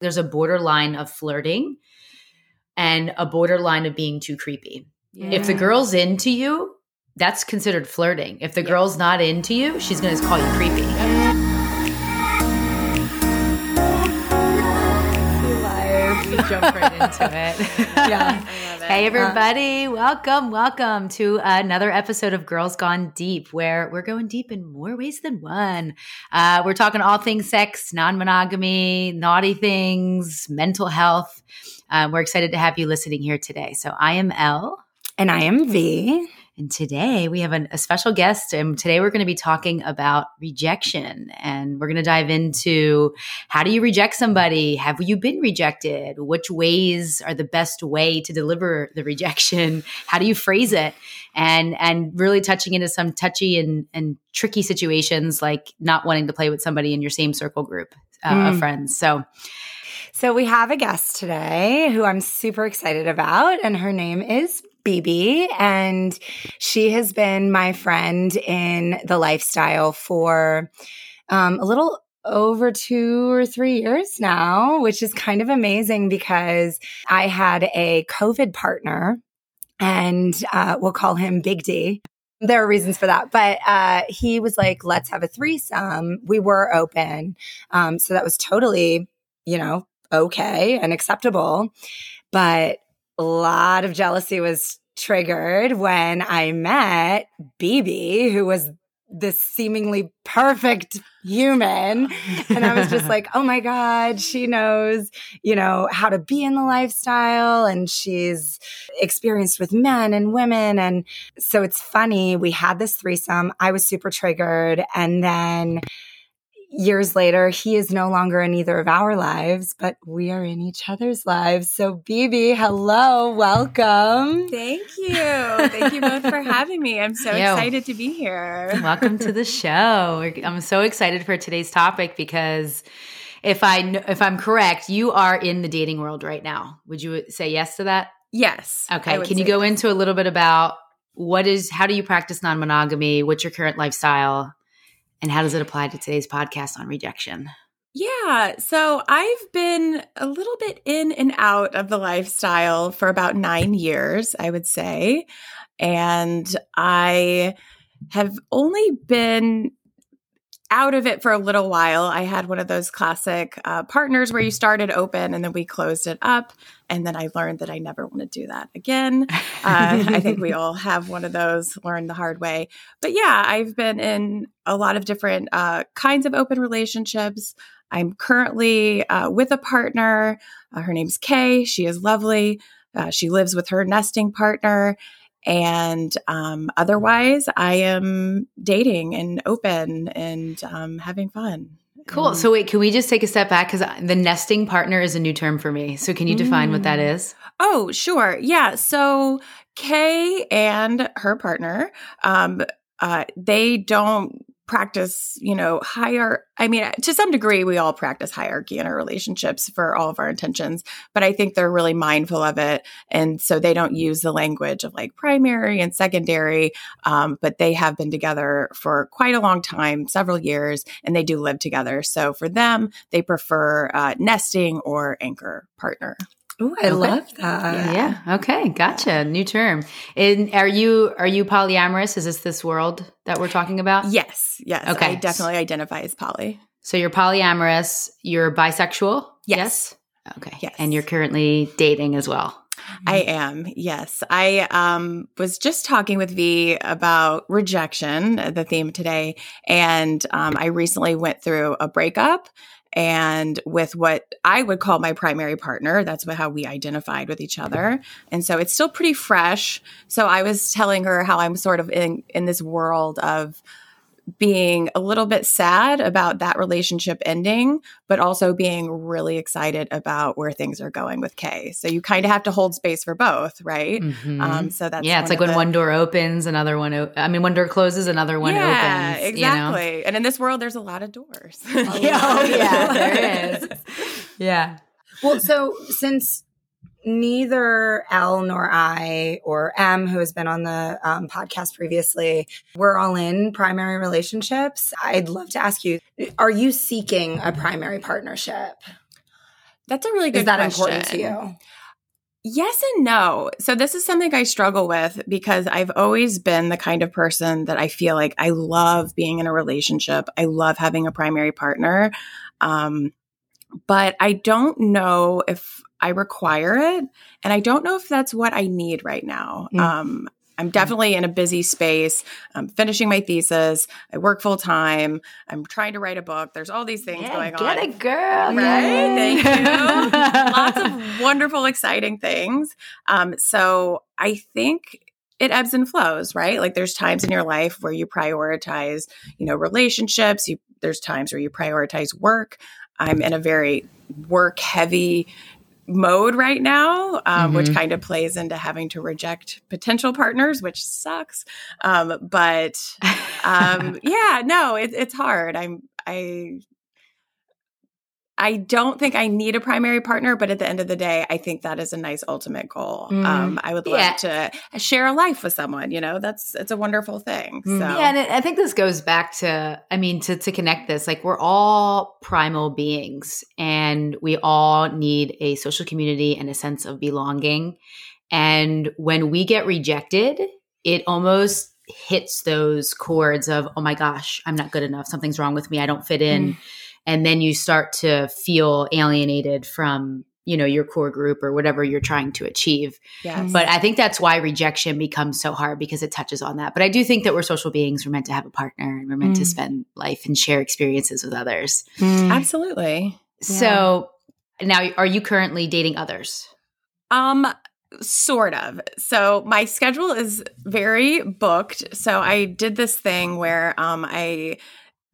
there's a borderline of flirting and a borderline of being too creepy. Yeah. If the girl's into you, that's considered flirting. If the yeah. girl's not into you, she's going to call you creepy. jump right into it. yeah. Hey, everybody. Uh, welcome. Welcome to another episode of Girls Gone Deep, where we're going deep in more ways than one. Uh, we're talking all things sex, non monogamy, naughty things, mental health. Um, we're excited to have you listening here today. So I am Elle. And I am Vee. And today we have an, a special guest. And today we're going to be talking about rejection. And we're going to dive into how do you reject somebody? Have you been rejected? Which ways are the best way to deliver the rejection? How do you phrase it? And and really touching into some touchy and, and tricky situations like not wanting to play with somebody in your same circle group uh, mm. of friends. So so we have a guest today who I'm super excited about, and her name is Bibi, and she has been my friend in the lifestyle for um, a little over two or three years now, which is kind of amazing because I had a COVID partner, and uh, we'll call him Big D. There are reasons for that, but uh, he was like, "Let's have a threesome." We were open, um, so that was totally, you know, okay and acceptable. But a lot of jealousy was triggered when I met Bibi, who was this seemingly perfect human. And I was just like, oh my God, she knows, you know, how to be in the lifestyle and she's experienced with men and women. And so it's funny. We had this threesome. I was super triggered. And then years later, he is no longer in either of our lives, but we are in each other's lives. So, Bibi, hello, welcome. Thank you. Thank you both for having me. I'm so Yo. excited to be here. Welcome to the show. I'm so excited for today's topic because if I if I'm correct, you are in the dating world right now. Would you say yes to that? Yes. Okay. Can you go yes. into a little bit about what is how do you practice non-monogamy? What's your current lifestyle? And how does it apply to today's podcast on rejection? Yeah. So I've been a little bit in and out of the lifestyle for about nine years, I would say. And I have only been out of it for a little while. I had one of those classic uh, partners where you started open and then we closed it up. And then I learned that I never want to do that again. Uh, I think we all have one of those, learned the hard way. But yeah, I've been in a lot of different uh, kinds of open relationships. I'm currently uh, with a partner. Uh, her name's Kay. She is lovely. Uh, she lives with her nesting partner and um, otherwise, I am dating and open and um, having fun. Cool. So, wait, can we just take a step back? Because the nesting partner is a new term for me. So, can you define mm. what that mm. Oh, sure. Yeah. So, Kay and her partner, um, uh, they don't practice, you know, higher. I mean, to some degree, we all practice hierarchy in our relationships for all of our intentions, but I think they're really mindful of it. And so they don't use the language of like primary and secondary, um, but they have been together for quite a long time, several years, and they do live together. So for them, they prefer uh, nesting or anchor partner. Oh, I okay. love that. Yeah. yeah. Okay. Gotcha. New term. And are you are you polyamorous? Is this this world that we're talking about? Yes. Yes. Okay. I definitely identify as poly. So you're polyamorous. You're bisexual. Yes. yes? Okay. Yes. And you're currently dating as well. I am. Yes. I um, was just talking with Vee about rejection, the theme today. And um, I recently went through a breakup and with what I would call my primary partner. That's how we identified with each other. And so it's still pretty fresh. So I was telling her how I'm sort of in, in this world of being a little bit sad about that relationship ending, but also being really excited about where things are going with Kay. So you kind of have to hold space for both, right? Mm-hmm. Um, so that's yeah, it's like when the, one door opens, another one. O- I mean, one door closes, another one yeah, opens. Exactly. You know? And in this world, there's a lot of doors. oh, yeah, there is. Yeah. Well, so since neither Elle nor I or M, who has been on the um, podcast previously, we're all in primary relationships. I'd love to ask you: Are you seeking a primary partnership? That's a really good Is that question. important to you? Yes and no. So this is something I struggle with because I've always been the kind of person that I feel like I love being in a relationship. I love having a primary partner. Um, but I don't know if I require it. And I don't know if that's what I need right now. Mm. Um, I'm definitely in a busy space. I'm finishing my thesis. I work full time. I'm trying to write a book. There's all these things going get on. it, girl. Right. Thank you. Lots of wonderful, exciting things. Um, so I think it ebbs and flows, right? Like there's times in your life where you prioritize, you know, relationships. You there's times where you prioritize work. I'm in a very work heavy mode right now, um, which Mhm. kind of plays into having to reject potential partners, which sucks. Um, but um, yeah, no, it, it's hard. I'm I I don't think I need a primary partner, but at the end of the day, I think that is a nice ultimate goal. Mm. Um, I would love Yeah. to share a life with someone. You know, that's it's a wonderful thing. So Mm. Yeah, and it, I think this goes back to, I mean, to to connect this, like we're all primal beings, and we all need a social community and a sense of belonging. And when we get rejected, it almost hits those chords of, oh my gosh, I'm not good enough. Something's wrong with me. I don't fit in. And then you start to feel alienated from, you know, your core group or whatever you're trying to achieve. yes. But I think that's why rejection becomes so hard because it touches on that. But I do think that we're social beings. We're meant to have a partner and we're meant to Mm. spend life and share experiences with others. Mm. absolutely. So now, are you currently dating others? Um, sort of. So my schedule is very booked. So I did this thing where um I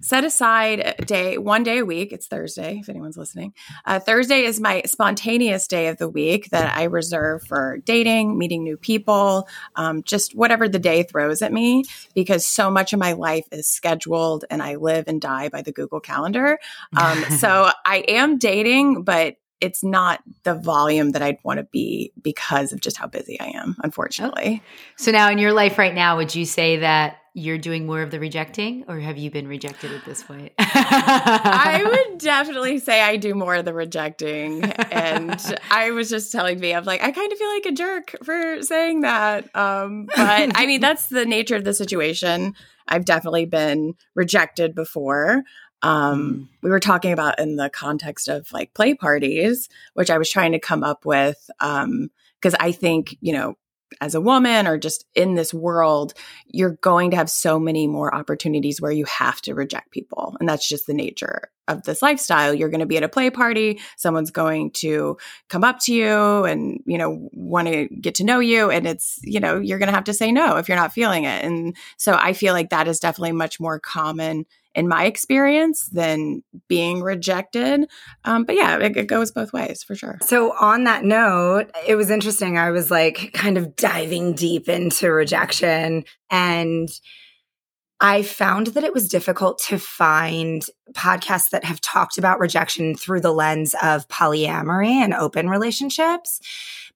set aside a day one day a week it's thursday if anyone's listening uh, thursday is my spontaneous day of the week that i reserve for dating meeting new people um, just whatever the day throws at me because so much of my life is scheduled and i live and die by the google calendar um, so i am dating but it's not the volume that I'd want to be because of just how busy I am, unfortunately. So now, in your life right now, would you say that you're doing more of the rejecting, or have you been rejected at this point? I would definitely say I do more of the rejecting. And I was just telling me, I'm like, I kind of feel like a jerk for saying that. Um, but I mean, that's the nature of the situation. I've definitely been rejected before. Um, we were talking about in the context of like play parties, which I was trying to come up with. Um, because I think, you know, as a woman or just in this world, you're going to have so many more opportunities where you have to reject people. And that's just the nature of this lifestyle. You're going to be at a play party, someone's going to come up to you and, you know, want to get to know you. And it's, you know, you're going to have to say no if you're not feeling it. And so I feel like that is definitely much more common in my experience than being rejected. Um, but yeah, it, it goes both ways for sure. So, on that note, it was interesting. I was like kind of diving deep into rejection, and I found that it was difficult to find podcasts that have talked about rejection through the lens of polyamory and open relationships.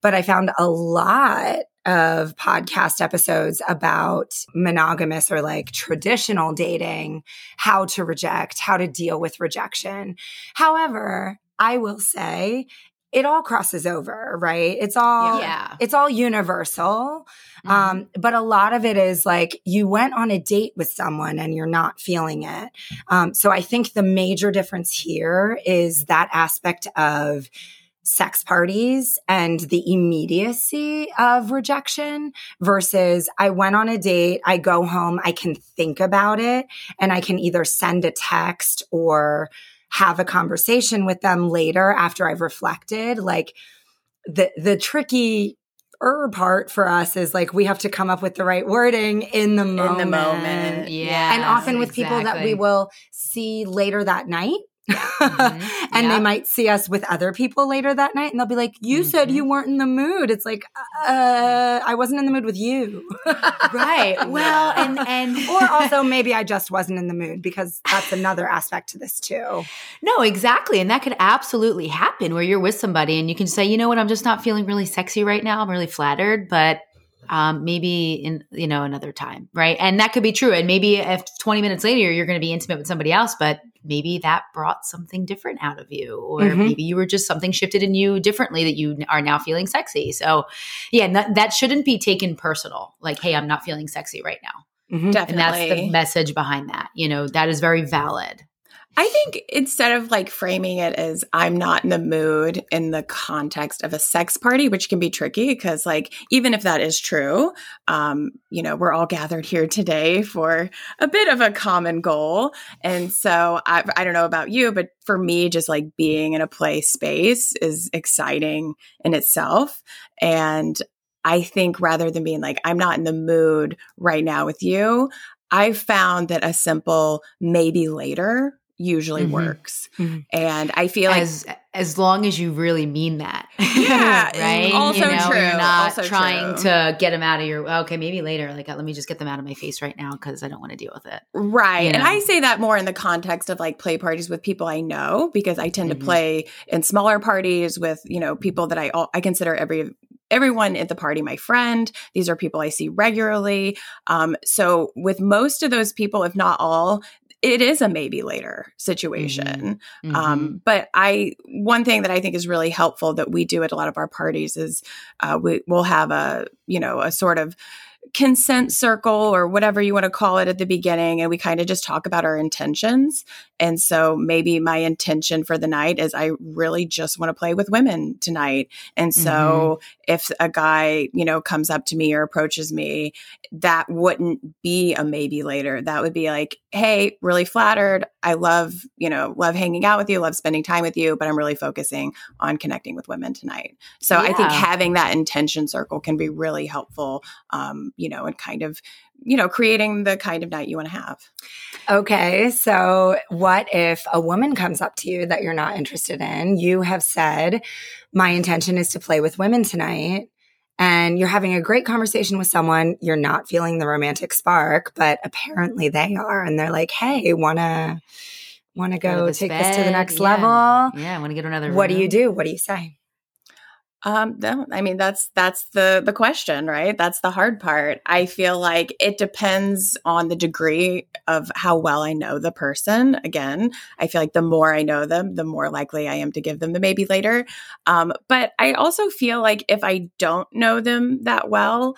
But I found a lot of podcast episodes about monogamous or like traditional dating, how to reject, how to deal with rejection. However, I will say it all crosses over, right? It's all yeah. it's all universal. Mhm. Um, but a lot of it is like you went on a date with someone and you're not feeling it. Um, so I think the major difference here is that aspect of sex parties and the immediacy of rejection versus I went on a date, I go home, I can think about it, and I can either send a text or have a conversation with them later after I've reflected. Like the the tricky er part for us is like we have to come up with the right wording in the moment. the moment. yeah. And often with people that we will see later that night. Mhm. and Yeah. they might see us with other people later that night and they'll be like, You said Mhm. you weren't in the mood. It's like, uh, I wasn't in the mood with you. right. Well, and and or also maybe I just wasn't in the mood because that's another aspect to this too. No, exactly. And that could absolutely happen where you're with somebody and you can say, you know what, I'm just not feeling really sexy right now. I'm really flattered, but um, maybe in you know another time right and that could be true and maybe if 20 minutes later you're going to be intimate with somebody else but maybe that brought something different out of you or mm-hmm. maybe you were just something shifted in you differently that you are now feeling sexy so yeah that, that shouldn't be taken personal like hey i'm not feeling sexy right now mm-hmm. Definitely. and that's the message behind that you know that is very valid I think instead of like framing it as I'm not in the mood in the context of a sex party, which can be tricky because, like, even if that is true, um, you know, we're all gathered here today for a bit of a common goal. And so I, I don't know about you, but for me, just like being in a play space is exciting in itself. And I think rather than being like, I'm not in the mood right now with you, I've found that a simple maybe later usually mm-hmm. works. Mm-hmm. And I feel as, like as long as you really mean that. Yeah. right. Also you know, true. You're not also trying true. to get them out of your okay, maybe later. Like let me just get them out of my face right now because I don't want to deal with it. Right. You know? And I say that more in the context of like play parties with people I know because I tend mm-hmm. to play in smaller parties with, you know, people that I all I consider every everyone at the party my friend. These are people I see regularly. Um, so with most of those people, if not all, it is a maybe later situation. Mm-hmm. Um, mm-hmm. but I, one thing that I think is really helpful that we do at a lot of our parties is uh, we, we'll have a, you know, a sort of consent circle or whatever you want to call it at the beginning and we kind of just talk about our intentions and so maybe my intention for the night is i really just want to play with women tonight and so mm-hmm. if a guy you know comes up to me or approaches me that wouldn't be a maybe later that would be like hey really flattered i love you know love hanging out with you love spending time with you but i'm really focusing on connecting with women tonight so yeah. i think having that intention circle can be really helpful um, you know, and kind of, you know, creating the kind of night you want to have. Okay. So, what if a woman comes up to you that you're not interested in? You have said, My intention is to play with women tonight. And you're having a great conversation with someone, you're not feeling the romantic spark, but apparently they are. And they're like, Hey, wanna, wanna go, take bed. this to the next yeah. level? Yeah. I wanna get another. What room. do you do? What do you say? Um, no, I mean that's that's the the question, right? That's the hard part. I feel like it depends on the degree of how well I know the person. Again, I feel like the more I know them, the more likely I am to give them the maybe later. Um, but I also feel like if I don't know them that well,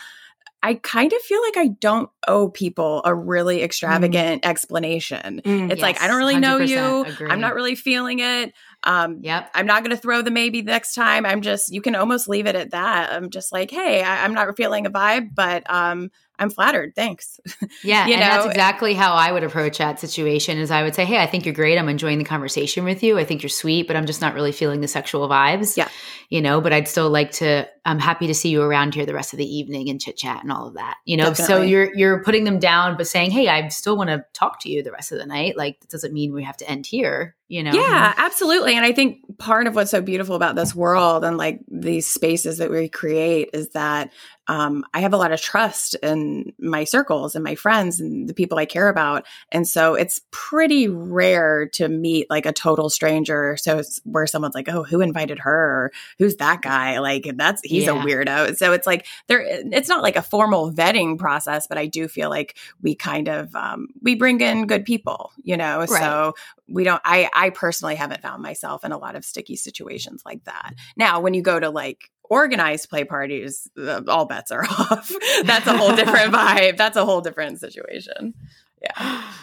I kind of feel like I don't owe people a really mm. extravagant mm. explanation. Mm, it's yes, like I don't really know you. Agree. I'm not really feeling it. Um, yep. I'm not going to throw the maybe next time. I'm just, you can almost leave it at that. I'm just like, hey, I, am not feeling a vibe, but um, I'm flattered. Thanks. Yeah. you and know? that's exactly how I would approach that situation is I would say, Hey, I think you're great. I'm enjoying the conversation with you. I think you're sweet, but I'm just not really feeling the sexual vibes. Yeah. You know, but I'd still like to, I'm happy to see you around here the rest of the evening and chit chat and all of that. You know, Definitely. so you're you're putting them down, but saying, Hey, I still want to talk to you the rest of the night. Like that doesn't mean we have to end here you know? Yeah absolutely. And i think part of what's so beautiful about this world and like these spaces that we create is that um, I have a lot of trust in my circles and my friends and the people I care about. And so it's pretty rare to meet like a total stranger. So it's where someone's like, oh, who invited her? Or who's that guy? Like, that's, he's yeah. a weirdo. So it's like, there, it's not like a formal vetting process, but I do feel like we kind of, um, we bring in good people, you know? Right. So we don't, I, I personally haven't found myself in a lot of sticky situations like that. Now, when you go to like organized play parties, uh, all bets are off. That's a whole different vibe. That's a whole different situation. Yeah.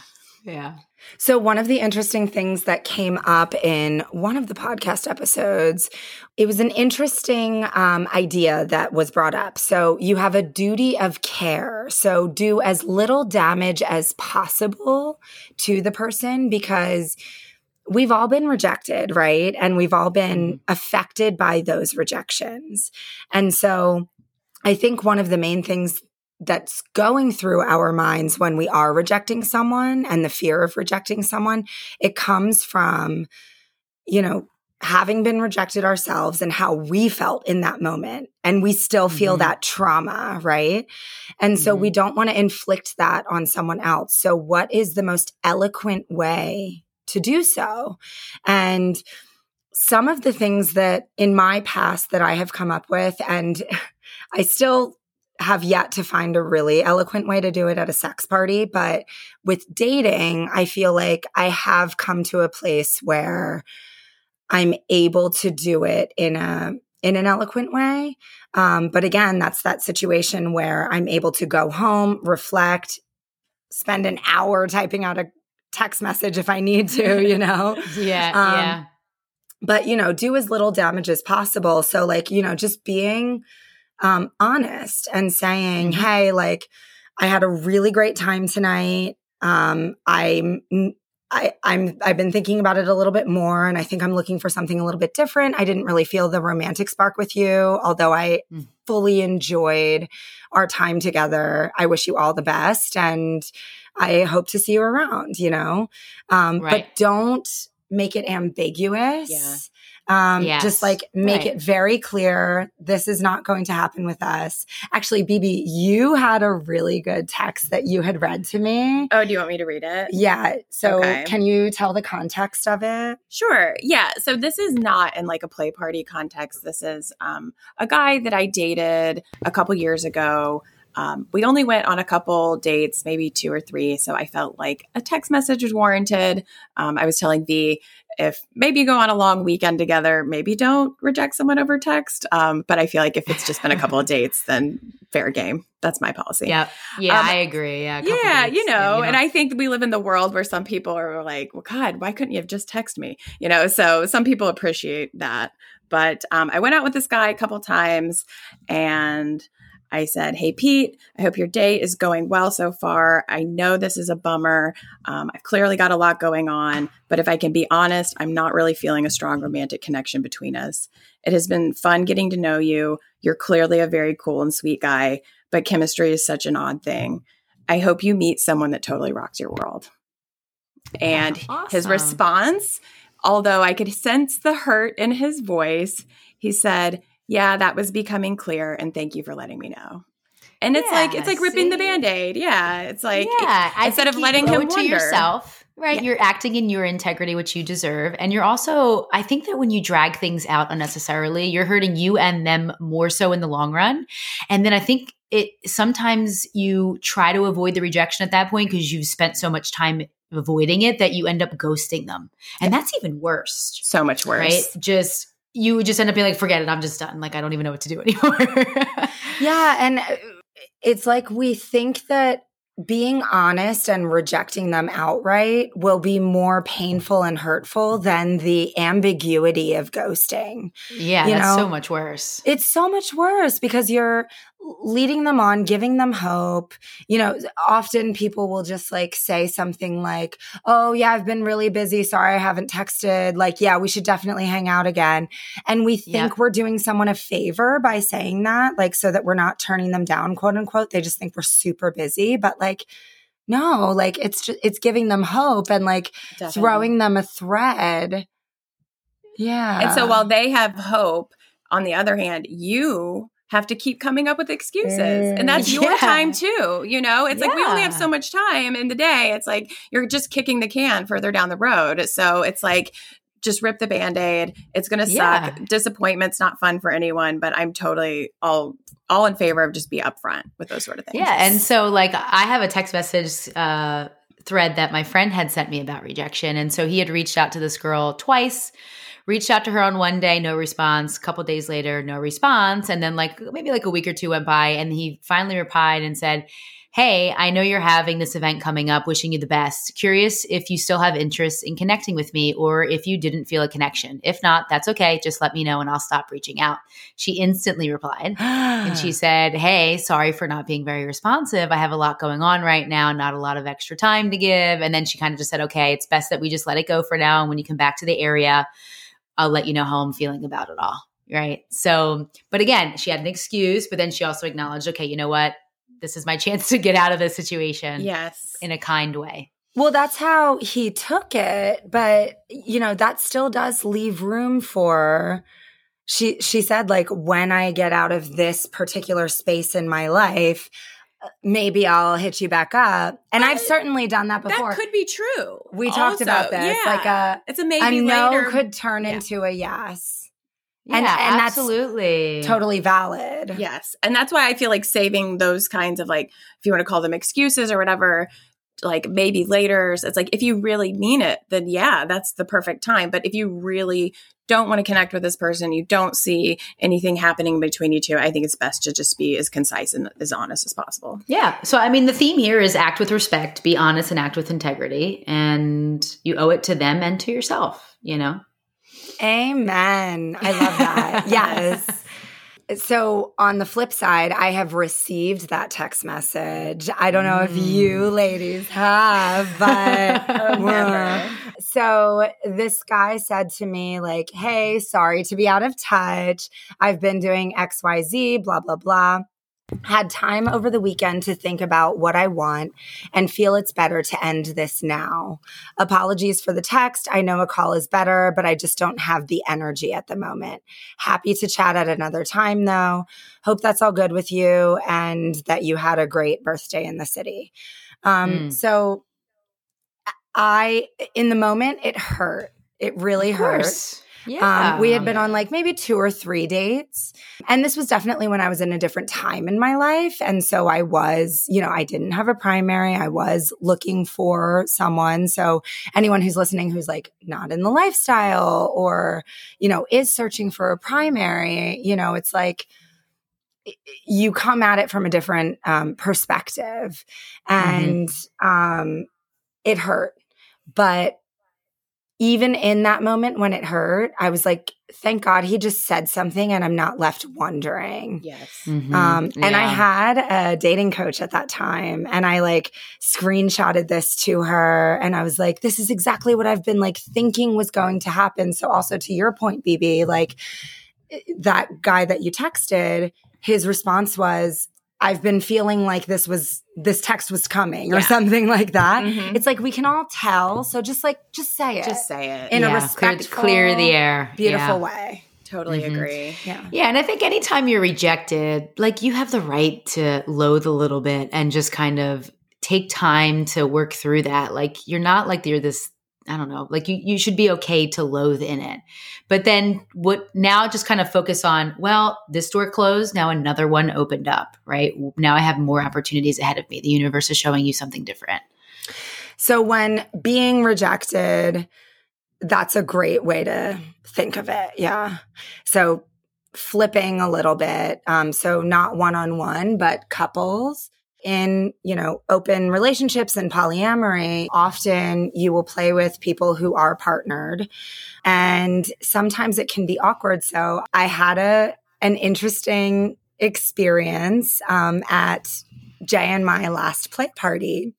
Yeah. So, one of the interesting things that came up in one of the podcast episodes, it was an interesting um, idea that was brought up. So, you have a duty of care. So, do as little damage as possible to the person because we've all been rejected, right? And we've all been mm-hmm. affected by those rejections. And so I think one of the main things that's going through our minds when we are rejecting someone and the fear of rejecting someone, it comes from, you know, having been rejected ourselves and how we felt in that moment. And we still feel mm-hmm. that trauma, right? And mm-hmm. so we mm-hmm. don't want to inflict that on someone else. So, what is the most eloquent way to do so. And some of the things that in my past that I have come up with, and I still have yet to find a really eloquent way to do it at a sex party. But with dating, I feel like I have come to a place where I'm able to do it in a in an eloquent way. Um, but again, that's that situation where I'm able to go home, reflect, spend an hour typing out a text message if I need to, you know? yeah. Um, yeah. But, you know, do as little damage as possible. So, like, you know, just being um, honest and saying, Mhm. hey, like, I had a really great time tonight. Um, I'm I, I'm I've been thinking about it a little bit more, and I think I'm looking for something a little bit different. I didn't really feel the romantic spark with you, although I Mm. fully enjoyed our time together. I wish you all the best, and I hope to see you around. You know, um, Right. but don't make it ambiguous. Yeah. Um, Yes. just like make Right. it very clear this is not going to happen with us. Actually, Bibi, you had a really good text that you had read to me. Oh, do you want me to read it? Yeah. So Okay. can you tell the context of it? Sure. Yeah. So this is not in like a play party context. This is um, a guy that I dated a couple years ago. Um, we only went on a couple dates, maybe two or three. So I felt like a text message was warranted. Um, I was telling Vee if maybe you go on a long weekend together, maybe don't reject someone over text. Um, but I feel like if it's just been a couple of dates, then fair game. That's my policy. Yeah. Yeah. Um, I agree. Yeah. Yeah, you know, and know. I think we live in the world where some people are like, "Well, God, why couldn't you have just texted me?" You know, so some people appreciate that. But um, I went out with this guy a couple times, and I said, "Hey, Pete, I hope your day is going well so far. I know this is a bummer. Um, I've clearly got a lot going on, but if I can be honest, I'm not really feeling a strong romantic connection between us. It has been fun getting to know you. You're clearly a very cool and sweet guy, but chemistry is such an odd thing." I hope you meet someone that totally rocks your world. And his Awesome. response, although I could sense the hurt in his voice, he said, Yeah, that was becoming clear. And thank you for letting me know. And it's like, it's like ripping the band aid. Yeah. It's like, yeah, I instead of letting him to wonder. yourself, right? Yeah. You're acting in your integrity, which you deserve, and you're also. I think that when you drag things out unnecessarily, you're hurting you and them more so in the long run. And then I think it sometimes you try to avoid the rejection at that point because you've spent so much time avoiding it that you end up ghosting them, and that's even worse, so much worse. right? Just you would just end up being like, forget it, I'm just done. Like I don't even know what to do anymore. Yeah. And uh, it's like we think that being honest and rejecting them outright will be more painful and hurtful than the ambiguity of ghosting. yeah, You that's know, so much worse. It's so much worse because you're leading them on, giving them hope. You know, often people will just like say something like, Oh, yeah, I've been really busy. Sorry, I haven't texted. Like, yeah, we should definitely hang out again. And we think Yep. we're doing someone a favor by saying that, like, so that we're not turning them down, quote unquote. They just think we're super busy. But like, no, like it's just, it's giving them hope and like Definitely. throwing them a thread. Yeah. And so while they have hope, on the other hand, you have to keep coming up with excuses. And that's your time too. You know, it's like we only have so much time in the day. It's like you're just kicking the can further down the road. So it's like, just rip the band-aid. It's gonna Yeah. suck. Disappointment's not fun for anyone, but I'm totally all all in favor of just be upfront with those sort of things. Yeah, and so like I have a text message uh, thread that my friend had sent me about rejection, and so he had reached out to this girl twice. Reached out to her on one day, no response. A couple days later, no response, and then like maybe like a week or two went by, and he finally replied and said, "Hey, I know you're having this event coming up. Wishing you the best. Curious if you still have interest in connecting with me, or if you didn't feel a connection. If not, that's okay. Just let me know, and I'll stop reaching out." She instantly replied. And she said, Hey, sorry for not being very responsive. I have a lot going on right now, not a lot of extra time to give. And then she kind of just said, Okay, it's best that we just let it go for now. And when you come back to the area, I'll let you know how I'm feeling about it all. Right. So, but again, she had an excuse, but then she also acknowledged, Okay, you know what? This is my chance to get out of this situation yes. in a kind way. Well, that's how he took it, but you know, that still does leave room for she she said like when I get out of this particular space in my life, maybe I'll hit you back up. And I've certainly done that before. That could be true. We talked about this, like a- it's a a maybe no later. could turn Yeah. into a yes. Yeah, and, and absolutely. that's totally valid. Yes. And that's why I feel like saving those kinds of like, if you want to call them excuses or whatever, like maybe later, it's like if you really mean it, then yeah, that's the perfect time. But if you really don't want to connect with this person, you don't see anything happening between you two, I think it's best to just be as concise and as honest as possible. Yeah. So, I mean, the theme here is act with respect, be honest, and act with integrity. And you owe it to them and to yourself, you know? Amen. I love that. yes. So, on the flip side, I have received that text message. I don't know if you mm. ladies have, but Oh, never. so this guy said to me, like, hey, sorry to be out of touch. I've been doing XYZ, blah, blah, blah. Had time over the weekend to think about what I want and feel it's better to end this now. Apologies for the text. I know a call is better, but I just don't have the energy at the moment. Happy to chat at another time, though. Hope that's all good with you and that you had a great birthday in the city. Um, Mm. So, I, in the moment, it hurt. It really hurt. Yeah. Um, we had been on like maybe two or three dates. And this was definitely when I was in a different time in my life. And so I was, you know, I didn't have a primary. I was looking for someone. So anyone who's listening who's like not in the lifestyle or, you know, is searching for a primary, you know, it's like, you come at it from a different um, perspective and um, it hurt but even in that moment when it hurt i was like thank god he just said something and i'm not left wondering Yes. Mhm. um, and I had a dating coach at that time, and I like screenshotted this to her, and I was like, "This is exactly what I've been like thinking was going to happen." So, also to your point, Bibi, like that guy that you texted, his response was, "I've been feeling like this was this text was coming," or Yeah. something like that. Mhm. It's like we can all tell, so just like just say it, Just say it. in a Yeah, clear- respectful, clear the air. beautiful Yeah. way. totally Mhm. agree. Yeah. Yeah, and I think anytime you're rejected, like you have the right to loathe a little bit and just kind of take time to work through that. Like you're not like you're this I don't know, like you you should be okay to loathe in it. But then what now just kind of focus on, well, this door closed, now another one opened up, right? Now I have more opportunities ahead of me. The universe is showing you something different. So when being rejected, that's a great way to think of it. Yeah. So flipping a little bit. Um, so not one on one, but couples in, you know, open relationships and polyamory, often you will play with people who are partnered and sometimes it can be awkward. So I had a, an interesting experience, um, at Jay and my last play party.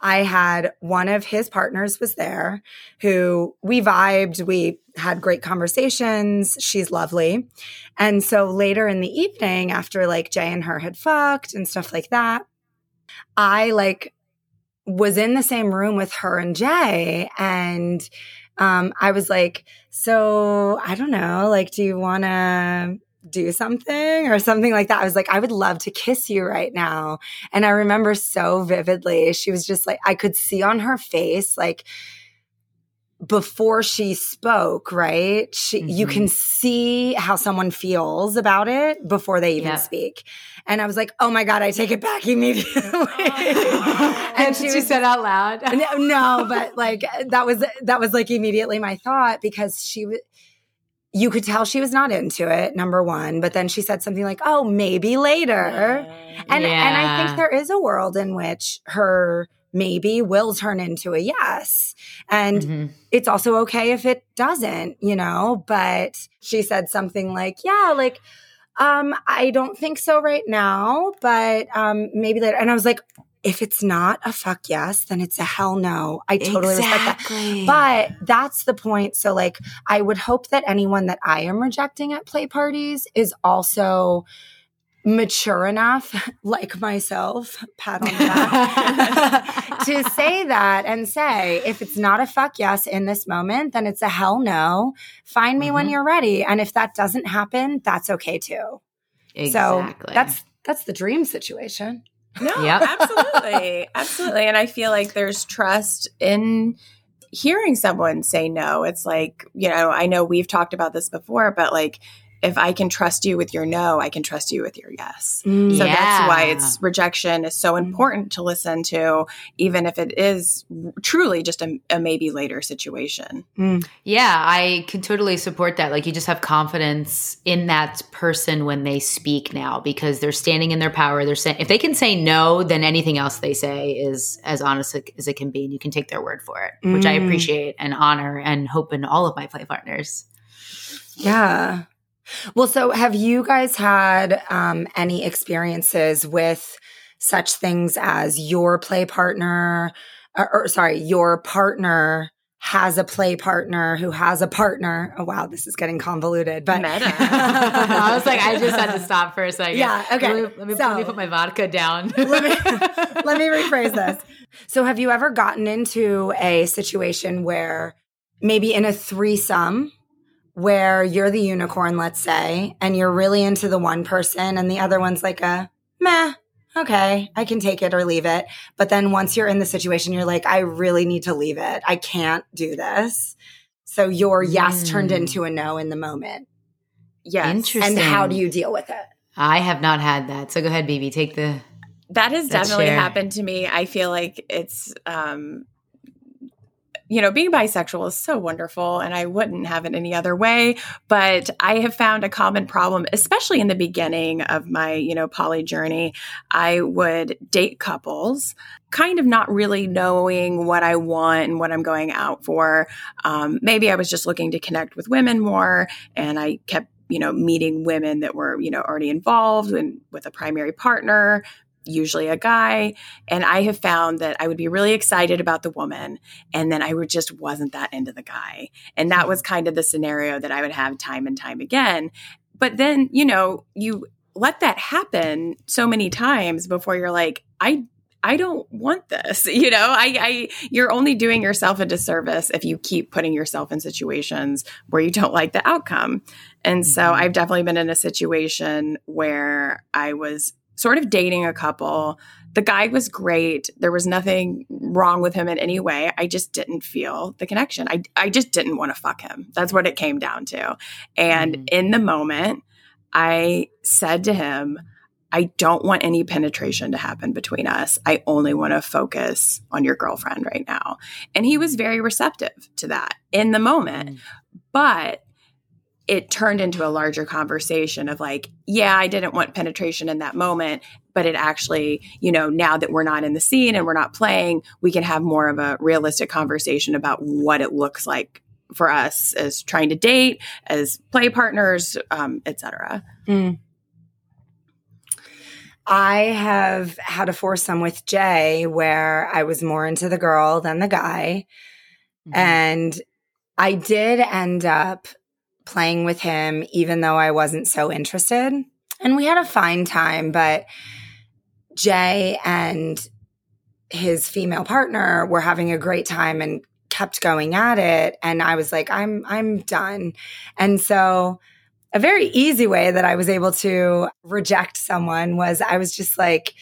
I had one of his partners was there who we vibed. We had great conversations. She's lovely. And so later in the evening, after like Jay and her had fucked and stuff like that, I like was in the same room with her and Jay. And um, I was like, so I don't know, like, do you want to do something or something like that? I was like, I would love to kiss you right now. And I remember so vividly, she was just like, I could see on her face, like, before she spoke, right? She, you Mhm. can see how someone feels about it before they even Yep. speak. And I was like, oh my God, I take it back immediately. and she she was- said out loud. no, no, but like that was that was like immediately my thought because she w- you could tell she was not into it number 1 but then she said something like oh maybe later and and I think there is a world in which her maybe will turn into a yes and Mhm. it's also okay if it doesn't, you know, but she said something like, yeah, like, um, I don't think so right now, but um, maybe later. And I was like, if it's not a fuck yes, then it's a hell no. I totally respect that. But that's the point. So, like, I would hope that anyone that I am rejecting at play parties is also mature enough, like myself, pat on the back, to say that and say, if it's not a fuck yes in this moment, then it's a hell no. Find me when Mhm. you're ready. And if that doesn't happen, that's okay too. exactly. So that's that's the dream situation. No, Yep. absolutely. Absolutely. And I feel like there's trust in hearing someone say no. It's like, you know, I know we've talked about this before, but like if I can trust you with your no, I can trust you with your yes. Mm. So Yeah. that's why it's rejection is so Mm. important to listen to, even if it is truly just a, a maybe later situation. Yeah, I can totally support that. Like you just have confidence in that person when they speak now because they're standing in their power. They're saying if they can say no, then anything else they say is as honest as it can be, and you can take their word for it, which I Mm. appreciate and honor and hope in all of my play partners. Yeah. Well, so have you guys had um, any experiences with such things as your play partner, or, or sorry, your partner has a play partner who has a partner? Oh, wow, this is getting convoluted, but. I was like, I just had to stop for a second. Yeah, okay. Let me, let me, So- let me put my vodka down. let me let me rephrase this. So, have you ever gotten into a situation where maybe in a threesome where you're the unicorn, let's say, and you're really into the one person and the other one's like a meh, okay, I can take it or leave it. But then once you're in the situation, you're like, I really need to leave it. I can't do this. So your yes turned Mm. into a no in the moment. Yes. Interesting. And how do you deal with it? I have not had that. So go ahead, Bibi. Take the. That has Let's definitely share. happened to me. I feel like it's, um, you know, being bisexual is so wonderful and I wouldn't have it any other way. But I have found a common problem, especially in the beginning of my, you know, poly journey. I would date couples, kind of not really knowing what I want and what I'm going out for. Um, maybe I was just looking to connect with women more and I kept you know meeting women that were you know already involved and with a primary partner usually a guy and i have found that i would be really excited about the woman and then i would just wasn't that into the guy and that was kind of the scenario that i would have time and time again but then you know you let that happen so many times before you're like i I don't want this. You know, I, I, you're only doing yourself a disservice if you keep putting yourself in situations where you don't like the outcome. And so Mhm. I've definitely been in a situation where I was sort of dating a couple. The guy was great. There was nothing wrong with him in any way. I just didn't feel the connection. I, I just didn't want to fuck him. That's what it came down to. And Mhm. in the moment, I said to him, I don't want any penetration to happen between us. I only want to focus on your girlfriend right now. And he was very receptive to that in the moment. Mm. But it turned into a larger conversation of like, yeah, I didn't want penetration in that moment, but it actually, you know, now that we're not in the scene and we're not playing, we can have more of a realistic conversation about what it looks like for us as trying to date, as play partners, um, et cetera. I have had a foursome with Jay where I was more into the girl than the guy. Mhm. And I did end up playing with him, even though I wasn't so interested. And we had a fine time, but Jay and his female partner were having a great time and kept going at it. And I was like, I'm, I'm done. And so a very easy way that I was able to reject someone was I was just like,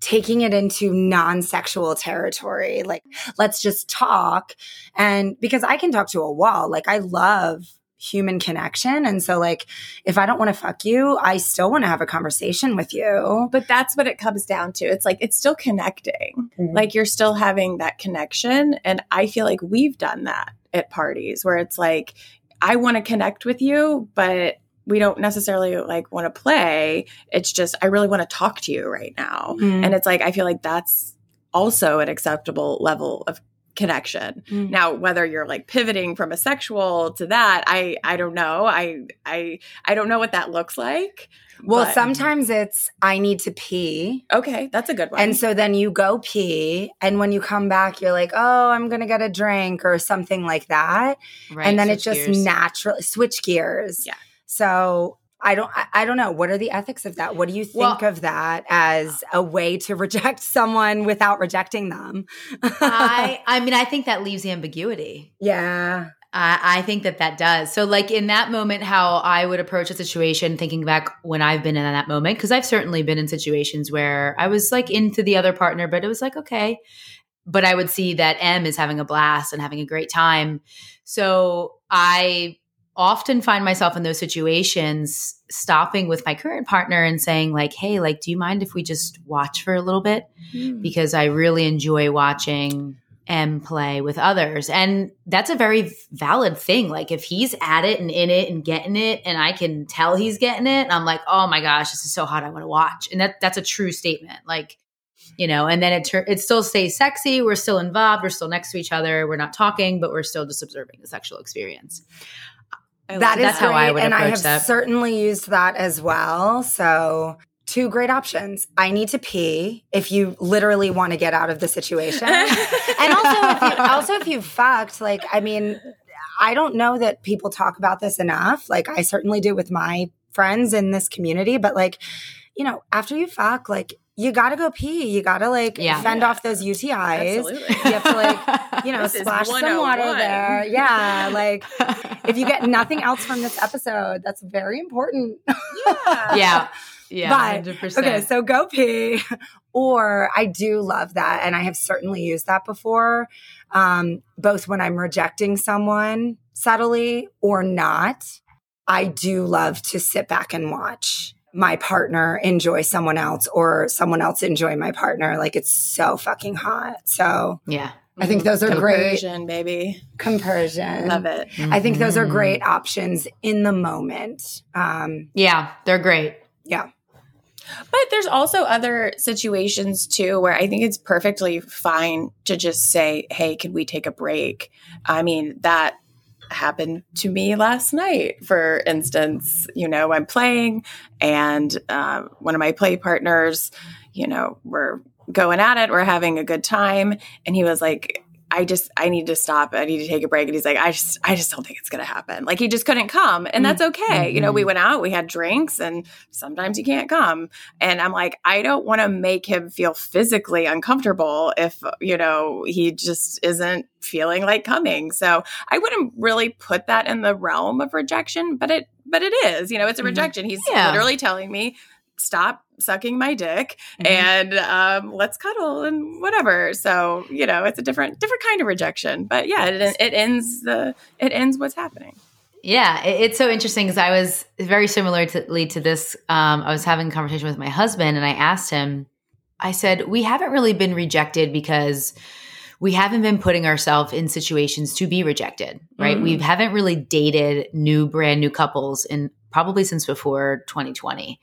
taking it into non-sexual territory like let's just talk and because i can talk to a wall like i love human connection and so like if i don't want to fuck you i still want to have a conversation with you But that's what it comes down to. It's like it's still connecting. Mhm. Like you're still having that connection. And I feel like we've done that at parties where it's like, I want to connect with you, but we don't necessarily like want to play. It's just, I really want to talk to you right now. Mm. And it's like, I feel like that's also an acceptable level of connection. Mm. Now, whether you're like pivoting from a sexual to that, I, I don't know. I, I, I don't know what that looks like. well but- sometimes it's i need to pee Okay. That's a good one. and so then you go pee and when you come back you're like oh i'm gonna get a drink or something like that Right, and then it just gears. naturally switch gears. Yeah. So I don't I, don't know. What are the ethics of that? What do you think Well- of that as a way to reject someone without rejecting them? I, I mean, I think that leaves ambiguity. yeah. I, I think that that does. So, like in that moment, how I would approach a situation, thinking back when I've been in that moment, because I've certainly been in situations where I was like into the other partner, but it was like, okay. But I would see that M is having a blast and having a great time. So I often find myself in those situations stopping with my current partner and saying like hey like do you mind if we just watch for a little bit? Mm. because i really enjoy watching M play with others. And that's a very valid thing. Like if he's at it and in it and getting it and i can tell he's getting it i'm like oh my gosh this is so hot i want to watch. And that that's a true statement like you know and then it tur- it still stays sexy we're still involved we're still next to each other we're not talking but we're still just observing the sexual experience I That is That's how I great, would and I have that. certainly used that as well. So, two great options. I need to pee if you literally want to get out of the situation, and also if you, also if you fucked, like I mean, I don't know that people talk about this enough. Like I certainly do with my friends in this community, but like you know, after you fuck, like you got to go pee. You got to like Yeah. fend Yeah. off those UTIs. Absolutely. You have to like you know splash some water there. Yeah, like if you get nothing else from this episode, that's very important. yeah yeah But, 100% Okay, so go pee. Or I do love that. And I have certainly used that before, um, both when I'm rejecting someone subtly or not. I do love to sit back and watch my partner enjoy someone else or someone else enjoy my partner. Like it's so fucking hot. So yeah I think those are great. Compersion, baby. Compersion. Love it. I think those are great options in the moment. Um, yeah they're great yeah. But there's also other situations too where I think it's perfectly fine to just say, "Hey, can we take a break?" I mean, that happened to me last night. For instance, you know, I'm playing, and uh, one of my play partners, you know, we're going at it, we're having a good time, and he was like. I just I need to stop. I need to take a break. And he's like, I just I just don't think it's gonna happen. Like he just couldn't come. And that's okay. You know, we Mhm. went out, we had drinks, and sometimes you can't come. And I'm like, I don't want to make him feel physically uncomfortable if, you know, he just isn't feeling like coming. So I wouldn't really put that in the realm of rejection, but it but it is. You know, it's a Mhm. rejection. He's Yeah. literally telling me, stop sucking my dick Mhm. and um, let's cuddle and whatever. So, you know, it's a different different kind of rejection. But yeah, it, it ends the it ends what's happening. Yeah, it- it's so interesting because I was very similar to, to this. Um, I was having a conversation with my husband, and I asked him. I said, "We haven't really been rejected because we haven't been putting ourselves in situations to be rejected, right? Mhm. We haven't really dated new, brand new couples in probably since before 2020,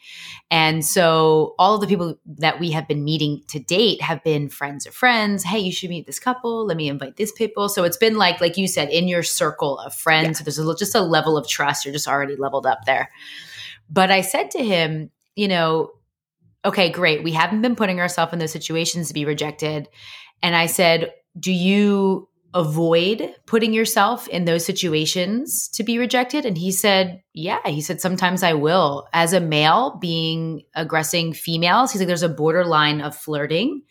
and so all of the people that we have been meeting to date have been friends of friends. Hey, you should meet this couple. Let me invite this people. So it's been like, like you said, in your circle of friends. So there's a, just a level of trust. You're just already leveled up there. But I said to him, you know, okay, great. We haven't been putting ourselves in those situations to be rejected. And I said, do you avoid putting yourself in those situations to be rejected? And he said, yeah. He said, sometimes I will. As a male being aggressing females, he's like, there's a borderline of flirting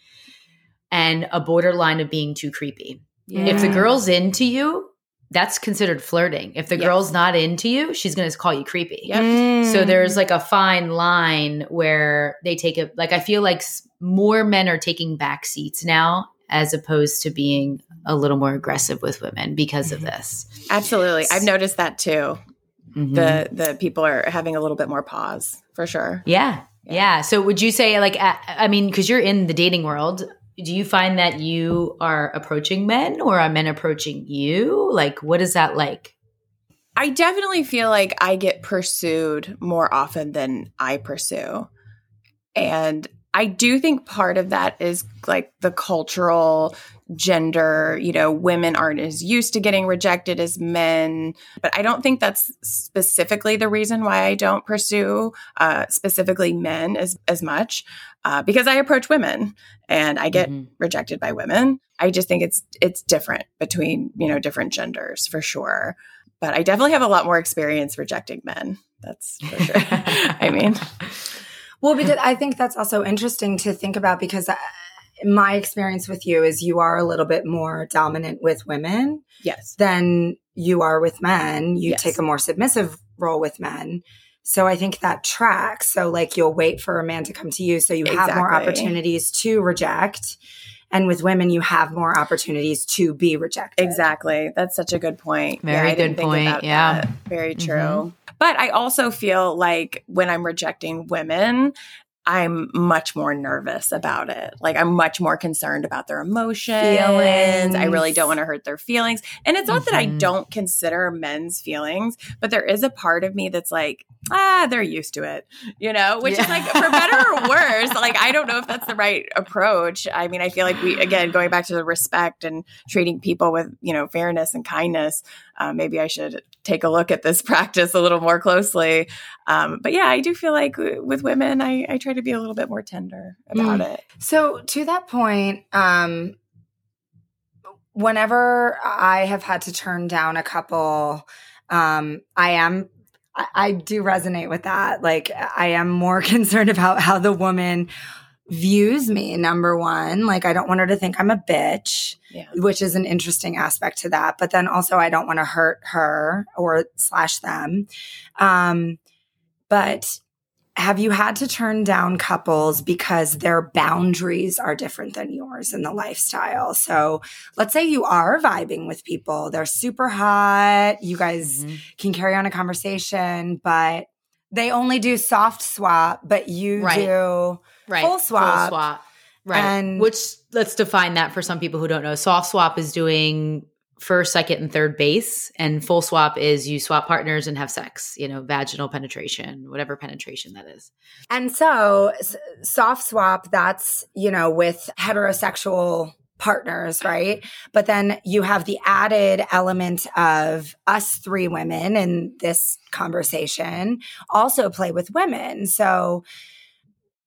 and a borderline of being too creepy. If the girl's into you, that's considered flirting. If the Yes. girl's not into you, she's going to call you creepy. Yep. Mm. So there's like a fine line where they take it. Like I feel like more men are taking back seats now as opposed to being a little more aggressive with women because of this. Absolutely. I've noticed that too. Mhm. The the people are having a little bit more pause for sure. yeah, Yeah. yeah. So would you say like I I mean because you're in the dating world, do you find that you are approaching men or are men approaching you? Like what is that like? I definitely feel like I get pursued more often than I pursue. And I do think part of that is like the cultural gender, you know, women aren't as used to getting rejected as men. But I don't think that's specifically the reason why I don't pursue uh, specifically men as, as much uh, because I approach women and I get Mhm. rejected by women. I just think it's it's different between, you know, different genders for sure. But I definitely have a lot more experience rejecting men. That's for sure. I mean, Well, because I think that's also interesting to think about because uh, my experience with you is you are a little bit more dominant with women yes. than you are with men. You Yes. take a more submissive role with men. So I think that tracks. So like you'll wait for a man to come to you so you have more opportunities to reject. And with women, you have more opportunities to be rejected. Exactly. That's such a good point. Very yeah, good point. Yeah. That. Very true. Mm-hmm. But I also feel like when I'm rejecting women, I'm much more nervous about it. Like I'm much more concerned about their emotions. Feelings. I really don't want to hurt their feelings. And it's not that I Mhm. don't consider men's feelings, but there is a part of me that's like, ah, they're used to it, you know, which is like for better or worse. Like I don't know if that's the right approach. I mean, I feel like we again going back to the respect and treating people with, you know, fairness and kindness. Uh, maybe I should take a look at this practice a little more closely. Um, but yeah, I do feel like w- with women, I, I try to be a little bit more tender about it. So to that point, um, whenever I have had to turn down a couple, um, I am I, I do resonate with that. Like I am more concerned about how the woman views me, number one. Like I don't want her to think I'm a bitch. Yeah. Which is an interesting aspect to that. But then also I don't want to hurt her or slash them. Um, but have you had to turn down couples because their boundaries are different than yours in the lifestyle? So let's say you are vibing with people, they're super hot, you guys Mhm. can carry on a conversation, but they only do soft swap, but you Right. do Right. Full swap. swap. Right. And- Which let's define that for some people who don't know. Soft swap is doing first, second, and third base, and full swap is you swap partners and have sex. You know, vaginal penetration, whatever penetration that is. And so soft swap, that's, you know, with heterosexual partners, right? But then you have the added element of us three women in this conversation also play with women. So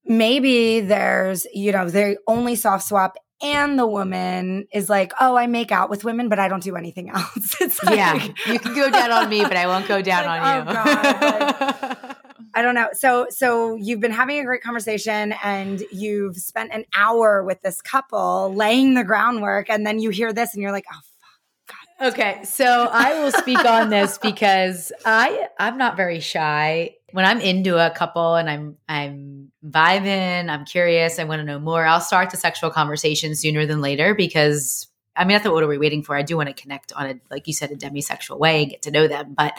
maybe there's, you know, they only soft swap and the woman is like, oh, I make out with women, but I don't do anything else. It's like, yeah, you can go down on me, but I won't go down Like, on oh, you. God, I don't know. So so you've been having a great conversation and you've spent an hour with this couple laying the groundwork and then you hear this and you're like, "Oh, Fuck, Okay, so I will speak on this because I I'm not very shy. When I'm into a couple and I'm I'm vibing, I'm curious, I want to know more. I'll start the sexual conversation sooner than later because I mean, I thought, what are we waiting for? I do want to connect on a like you said, a demisexual way and get to know them, but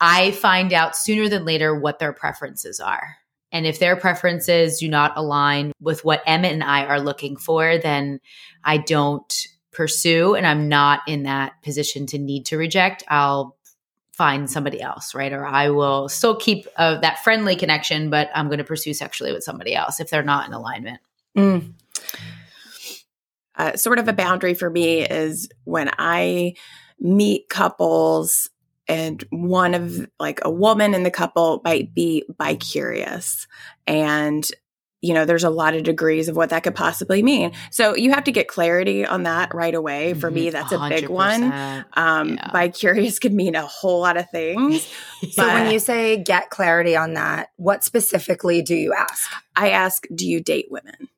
I find out sooner than later what their preferences are. And if their preferences do not align with what Emmett and I are looking for, then I don't pursue and I'm not in that position to need to reject, I'll find somebody else, right? Or I will still keep uh, that friendly connection, but I'm going to pursue sexually with somebody else if they're not in alignment. mm, uh, sort of a boundary for me is when I meet couples and one of like a woman in the couple might be bi curious and you know there's a lot of degrees of what that could possibly mean so you have to get clarity on that right away for me Mhm. that's a big one 100%. um Yeah. bi curious could mean a whole lot of things So when you say get clarity on that, what specifically do you ask? i ask do you date women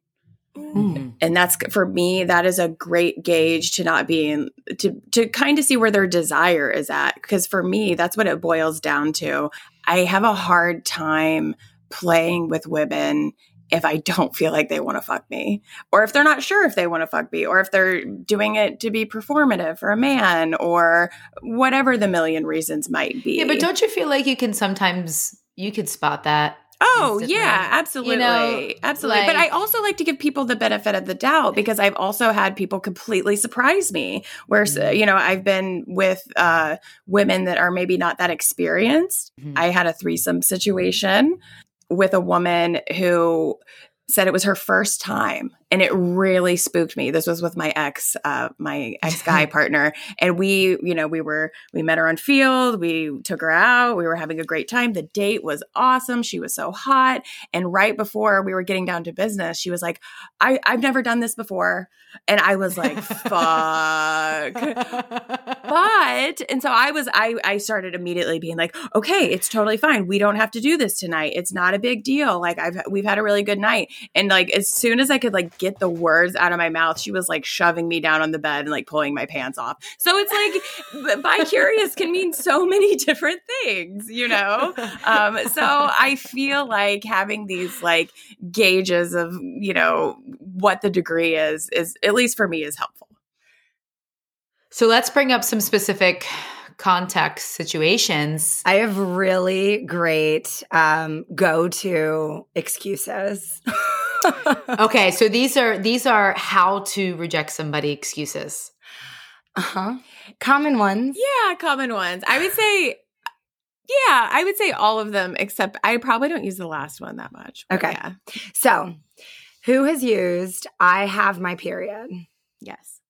Mhm. and that's for me that is a great gauge to not be in to to kind of see where their desire is at because for me that's what it boils down to i have a hard time playing with women if i don't feel like they want to fuck me or if they're not sure if they want to fuck me or if they're doing it to be performative for a man or whatever the million reasons might be Yeah, but don't you feel like you can sometimes you could spot that? Oh instantly. yeah, absolutely, know, absolutely. but I also like to give people the benefit of the doubt because I've also had people completely surprise me. Where Mhm. you know I've been with uh, women that are maybe not that experienced. Mhm. I had a threesome situation with a woman who said it was her first time and it really spooked me. This was with my ex uh, my ex guy partner and we you know we were we met her on Feeld we took her out we were having a great time. The date was awesome. She was so hot and right before we were getting down to business she was like i i've never done this before. And i was like fuck. But and so i was i i started immediately being like okay it's totally fine. We don't have to do this tonight. It's not a big deal. Like i've we've had a really good night. And like as soon as i could like get the words out of my mouth she was like shoving me down on the bed and like pulling my pants off so it's like bi curious can mean so many different things you know um so i feel like having these like gauges of you know what the degree is is at least for me is helpful. So let's bring up some specific context situations. I have really great um, go to excuses. okay, so these are these are how to reject somebody excuses. Uh-huh. Common ones. Yeah, common ones. I would say yeah, I would say all of them except I probably don't use the last one that much. Okay. Yeah. So, who has used I have my period? Yes.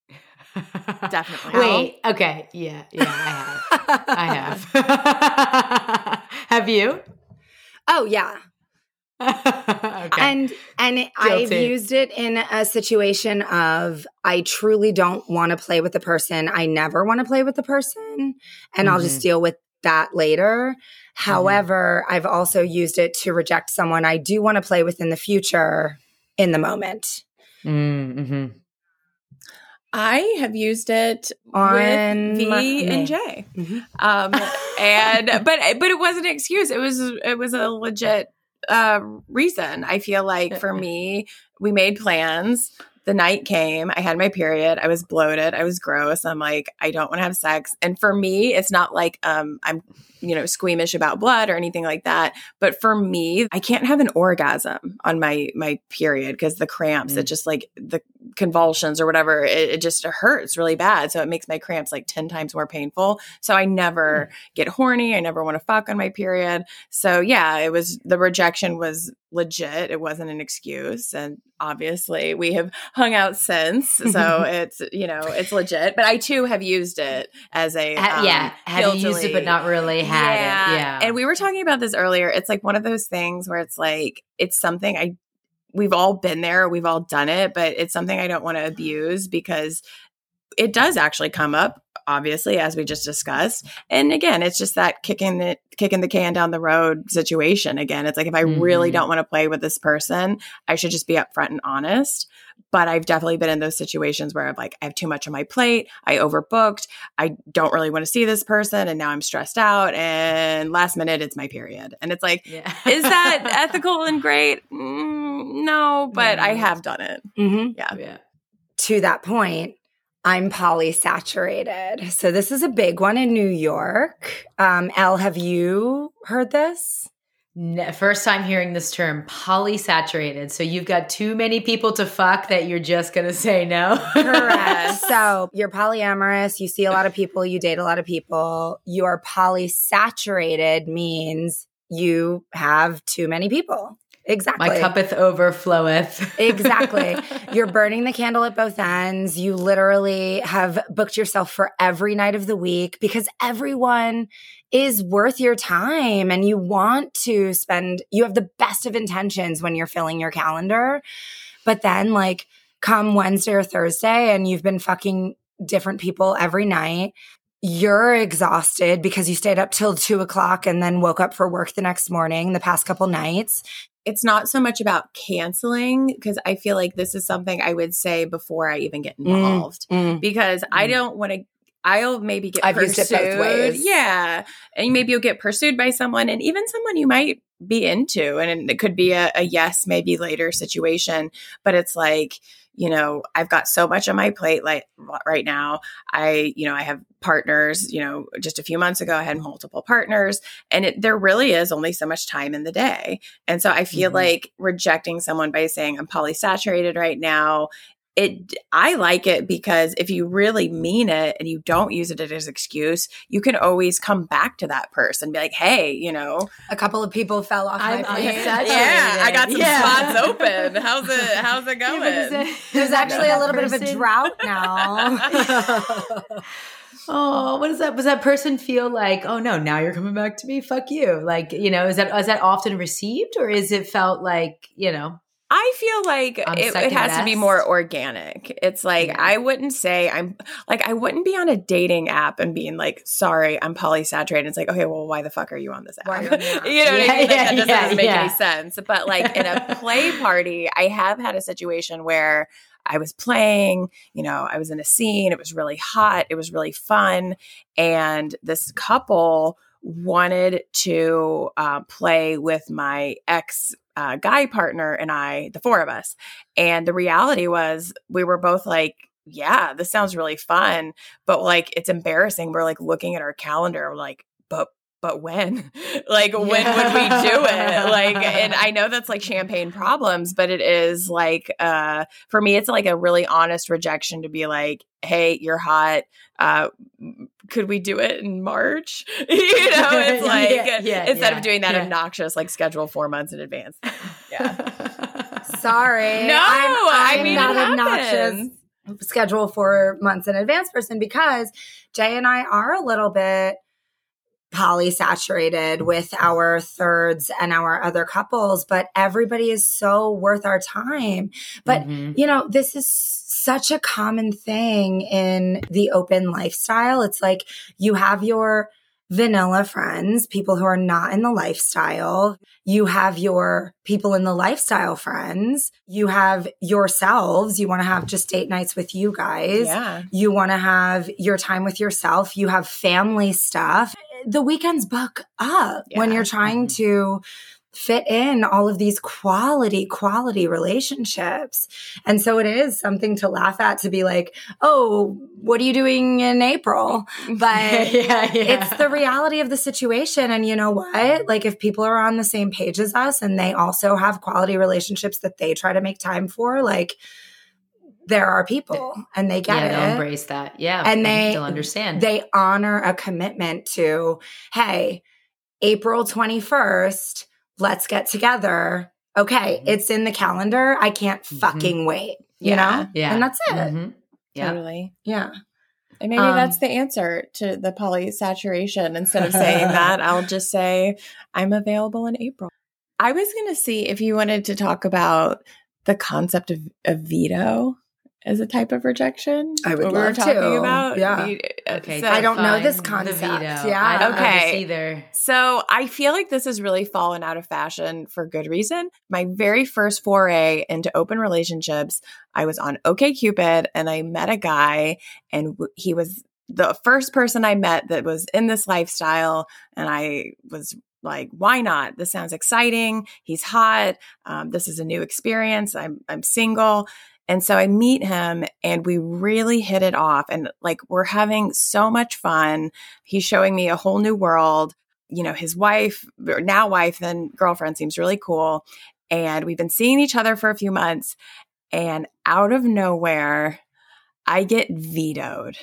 Definitely. Wait, okay. Yeah, yeah, I have. I have. have you? Oh, yeah. okay. And and I've used it in a situation of I truly don't want to play with the person. I never want to play with the person and Mm-hmm. I'll just deal with that later. However, I've also used it to reject someone I do want to play with in the future in the moment. mm-hmm. I have used it On with Vee my- and me. J. Mhm. Um, and but but it wasn't an excuse. It was it was a legit uh, reason. I feel like for me, we made plans. The night came. I had my period. I was bloated. I was gross. I'm like, I don't want to have sex. And for me, it's not like um, I'm, you know, squeamish about blood or anything like that. But for me, I can't have an orgasm on my my period because the cramps. It just like the convulsions or whatever. It, it just hurts really bad. So it makes my cramps like ten times more painful. So I never get horny. I never want to fuck on my period. So yeah, it was the rejection was legit. It wasn't an excuse. And obviously we have hung out since. So it's, you know, it's legit. But I too have used it as a um, yeah, have you used it but not really had it? Yeah, And we were talking about this earlier. It's like one of those things where it's like it's something I we've all been there, we've all done it, but it's something I don't want to abuse because it does actually come up obviously as we just discussed and again it's just that kicking the kicking the can down the road situation again it's like if i really Mhm. don't want to play with this person i should just be upfront and honest but i've definitely been in those situations where i'm like i have too much on my plate i overbooked i don't really want to see this person and now i'm stressed out and last minute it's my period and it's like yeah. is that ethical and great Mm, no but i have done it Mhm. yeah yeah. To that point, I'm polysaturated. So this is a big one in New York. Um, Elle, have you heard this? Ne- First time hearing this term, polysaturated. So you've got too many people to fuck that you're just gonna say no. Correct. so you're polyamorous, you see a lot of people, you date a lot of people. You're polysaturated means you have too many people. Exactly. My cuppeth overfloweth. Exactly. You're burning the candle at both ends. You literally have booked yourself for every night of the week because everyone is worth your time and you want to spend, you have the best of intentions when you're filling your calendar. But then, like, come Wednesday or Thursday and you've been fucking different people every night. You're exhausted because you stayed up till two o'clock and then woke up for work the next morning the past couple nights. It's not so much about canceling because I feel like this is something I would say before I even get involved because I Mm. don't want to. I'll maybe get I've used pursued. it both ways. Yeah. And maybe you'll get pursued by someone and even someone you might be into. And it could be a, a yes, maybe later situation. But it's like, you know, I've got so much on my plate like right now. I, you know, I have partners, you know, just a few months ago I had multiple partners and it, there really is only so much time in the day. And so I feel Mhm. like rejecting someone by saying I'm polysaturated right now it I like it because if you really mean it and you don't use it as an excuse, you can always come back to that person, and be like, "Hey, you know, A couple of people fell off I'm my on plate. such- yeah, I got some Yeah. spots open. How's it? How's it going?" There's actually a little bit of a drought now. oh, what does that? Was that person feel like? Oh no, now you're coming back to me. Fuck you. Like you know, is that is that often received, or is it felt like you know? I feel like it, it has to be more organic. It's like Yeah. I wouldn't say I'm like I wouldn't be on a dating app and being like, "Sorry, I'm polysaturated." It's like, okay, well, why the fuck are you on this app? You on the app? you know what I mean? Like, yeah, that doesn't yeah, make yeah. any sense. But like in a play party, I have had a situation where I was playing, you know, I was in a scene, it was really hot, it was really fun, and this couple wanted to uh, play with my ex uh, guy partner and I, the four of us. And the reality was, we were both like, yeah, this sounds really fun, but like it's embarrassing. We're like looking at our calendar, like, but but when? Like when yeah. would we do it? Like and i know that's like champagne problems but it is like uh for me it's like a really honest rejection to be like hey you're hot uh could we do it in march? You know it's like yeah, yeah, instead of doing that obnoxious like schedule four months in advance. Yeah. Sorry no i'm, I'm i mean not obnoxious schedule four months in advance person because jay and i are a little bit polysaturated with our thirds and our other couples, but everybody is so worth our time. But, mm-hmm. you know, this is such a common thing in the open lifestyle. It's like you have your vanilla friends, people who are not in the lifestyle. You have your people in the lifestyle friends. You have yourselves. You want to have just date nights with you guys. Yeah. You want to have your time with yourself. You have family stuff the weekends buck up yeah. when you're trying mm-hmm. to fit in all of these quality, quality relationships. And so it is something to laugh at to be like, oh, what are you doing in April? But yeah, yeah. it's the reality of the situation. And you know what? Like, if people are on the same page as us and they also have quality relationships that they try to make time for, like, there are people and they get yeah, it. They'll embrace that. Yeah. And they they'll understand. They honor a commitment to, hey, April 21st, let's get together. Okay, mm-hmm. it's in the calendar. I can't mm-hmm. fucking wait. You yeah. know? Yeah. And that's it. Mm-hmm. Yeah. Totally. Yeah. And maybe um, that's the answer to the polysaturation. Instead of saying that, I'll just say, I'm available in April. I was going to see if you wanted to talk about the concept of, of veto as a type of rejection? I would what love we were talking to. about. Yeah. Uh, okay. So I don't know this concept. Yeah. okay. either. So I feel like this has really fallen out of fashion for good reason. My very first foray into open relationships, I was on OKCupid and I met a guy and he was the first person I met that was in this lifestyle. And I was like, why not? This sounds exciting. He's hot. Um, this is a new experience. I'm, I'm single. And so I meet him and we really hit it off and like we're having so much fun. He's showing me a whole new world. You know, his wife, now wife, then girlfriend seems really cool. And we've been seeing each other for a few months. And out of nowhere, I get vetoed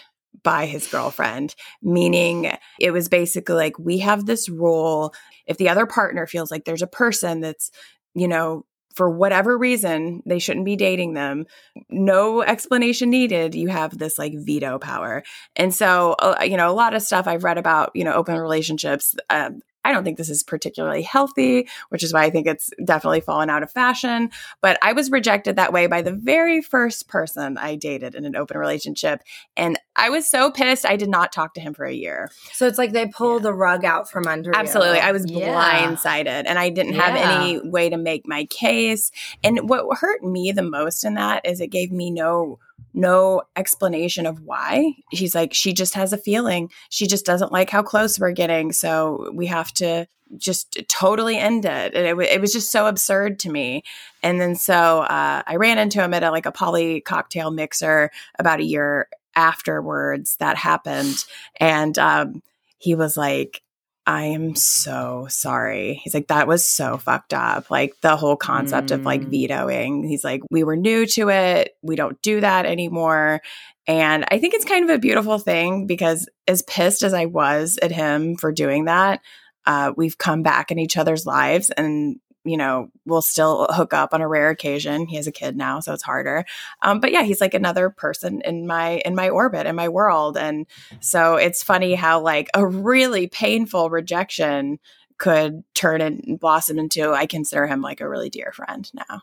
by his girlfriend, meaning it was basically like, we have this rule. If the other partner feels like there's a person that's, you know, for whatever reason they shouldn't be dating them. No explanation needed. You have this like veto power. And so uh, you know a lot of stuff i've read about you know open relationships um, I don't think this is particularly healthy, which is why I think it's definitely fallen out of fashion. But I was rejected that way by the very first person I dated in an open relationship. And I was so pissed, I did not talk to him for a year. So it's like they pull yeah. the rug out from under Absolutely. You. I was yeah. blindsided and I didn't have yeah. any way to make my case. And what hurt me the most in that is it gave me no no explanation of why. She's like, she just has a feeling. She just doesn't like how close we're getting. So we have to just totally end it. And it, w- it was just so absurd to me. And then so uh, I ran into him at a, like a poly cocktail mixer about a year afterwards that happened. And um, he was like, I am so sorry. He's like, that was so fucked up. Like the whole concept mm. of like mm. vetoing. He's like, we were new to it. We don't do that anymore. And I think it's kind of a beautiful thing because as pissed as I was at him for doing that, uh, we've come back in each other's lives and you know, we'll still hook up on a rare occasion. He has a kid now, so it's harder. Um, but yeah, he's like another person in my in my orbit, in my world. And so it's funny how like a really painful rejection could turn and blossom into I consider him like a really dear friend now.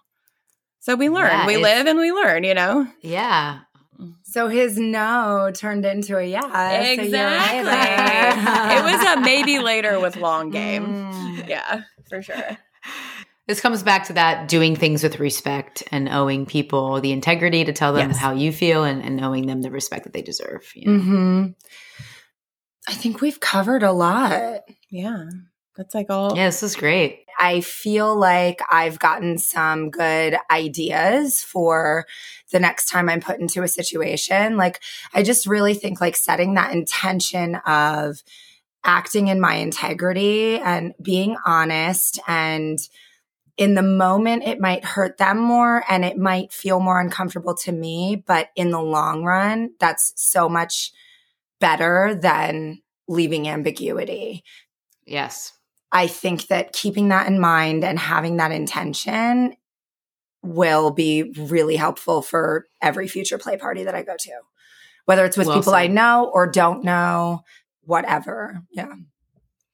So we learn, yeah, we live and we learn, you know? Yeah. So his no turned into a yes. Exactly. it was a maybe later with long game. Mm. Yeah, for sure. This comes back to that doing things with respect and owing people the integrity to tell them yes. how you feel and, and owing them the respect that they deserve. You know? mm-hmm. I think we've covered a lot. Yeah. That's like all. Yeah, this is great. I feel like I've gotten some good ideas for the next time I'm put into a situation. Like, I just really think like setting that intention of acting in my integrity and being honest and in the moment it might hurt them more and it might feel more uncomfortable to me but in the long run that's so much better than leaving ambiguity. Yes. I think that keeping that in mind and having that intention will be really helpful for every future play party that i go to whether it's with well people said. i know or don't know whatever. Yeah.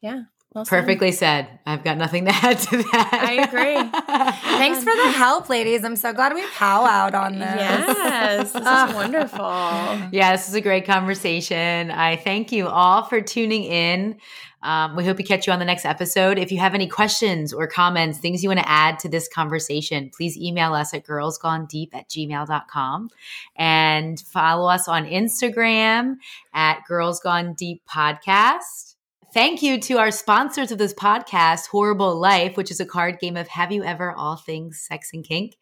Yeah well Perfectly said. I've got nothing to add to that. I agree. Thanks for the help, ladies. I'm so glad we powwowed on this. Yes, this is wonderful. Yeah, this is a great conversation. I thank you all for tuning in. Um, we hope we catch you on the next episode. If you have any questions or comments, things you want to add to this conversation, please email us at girlsgonedeep at gmail.com and follow us on Instagram at Girls Gone Deep Podcast. Thank you to our sponsors of this podcast, WHOREible Life, which is a card game of Have You Ever All Things Sex and Kink.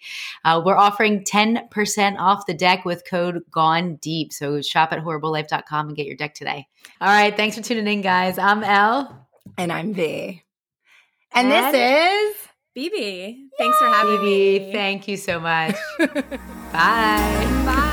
Uh, we're offering 10% off the deck with code Gone Deep. So shop at whoreiblelife.com and get your deck today. All right. Thanks for tuning in, guys. I'm Elle. And I'm Vee. And, and this is Bibi. Thanks for having Bibi, me. Thank you so much. Bye. Bye.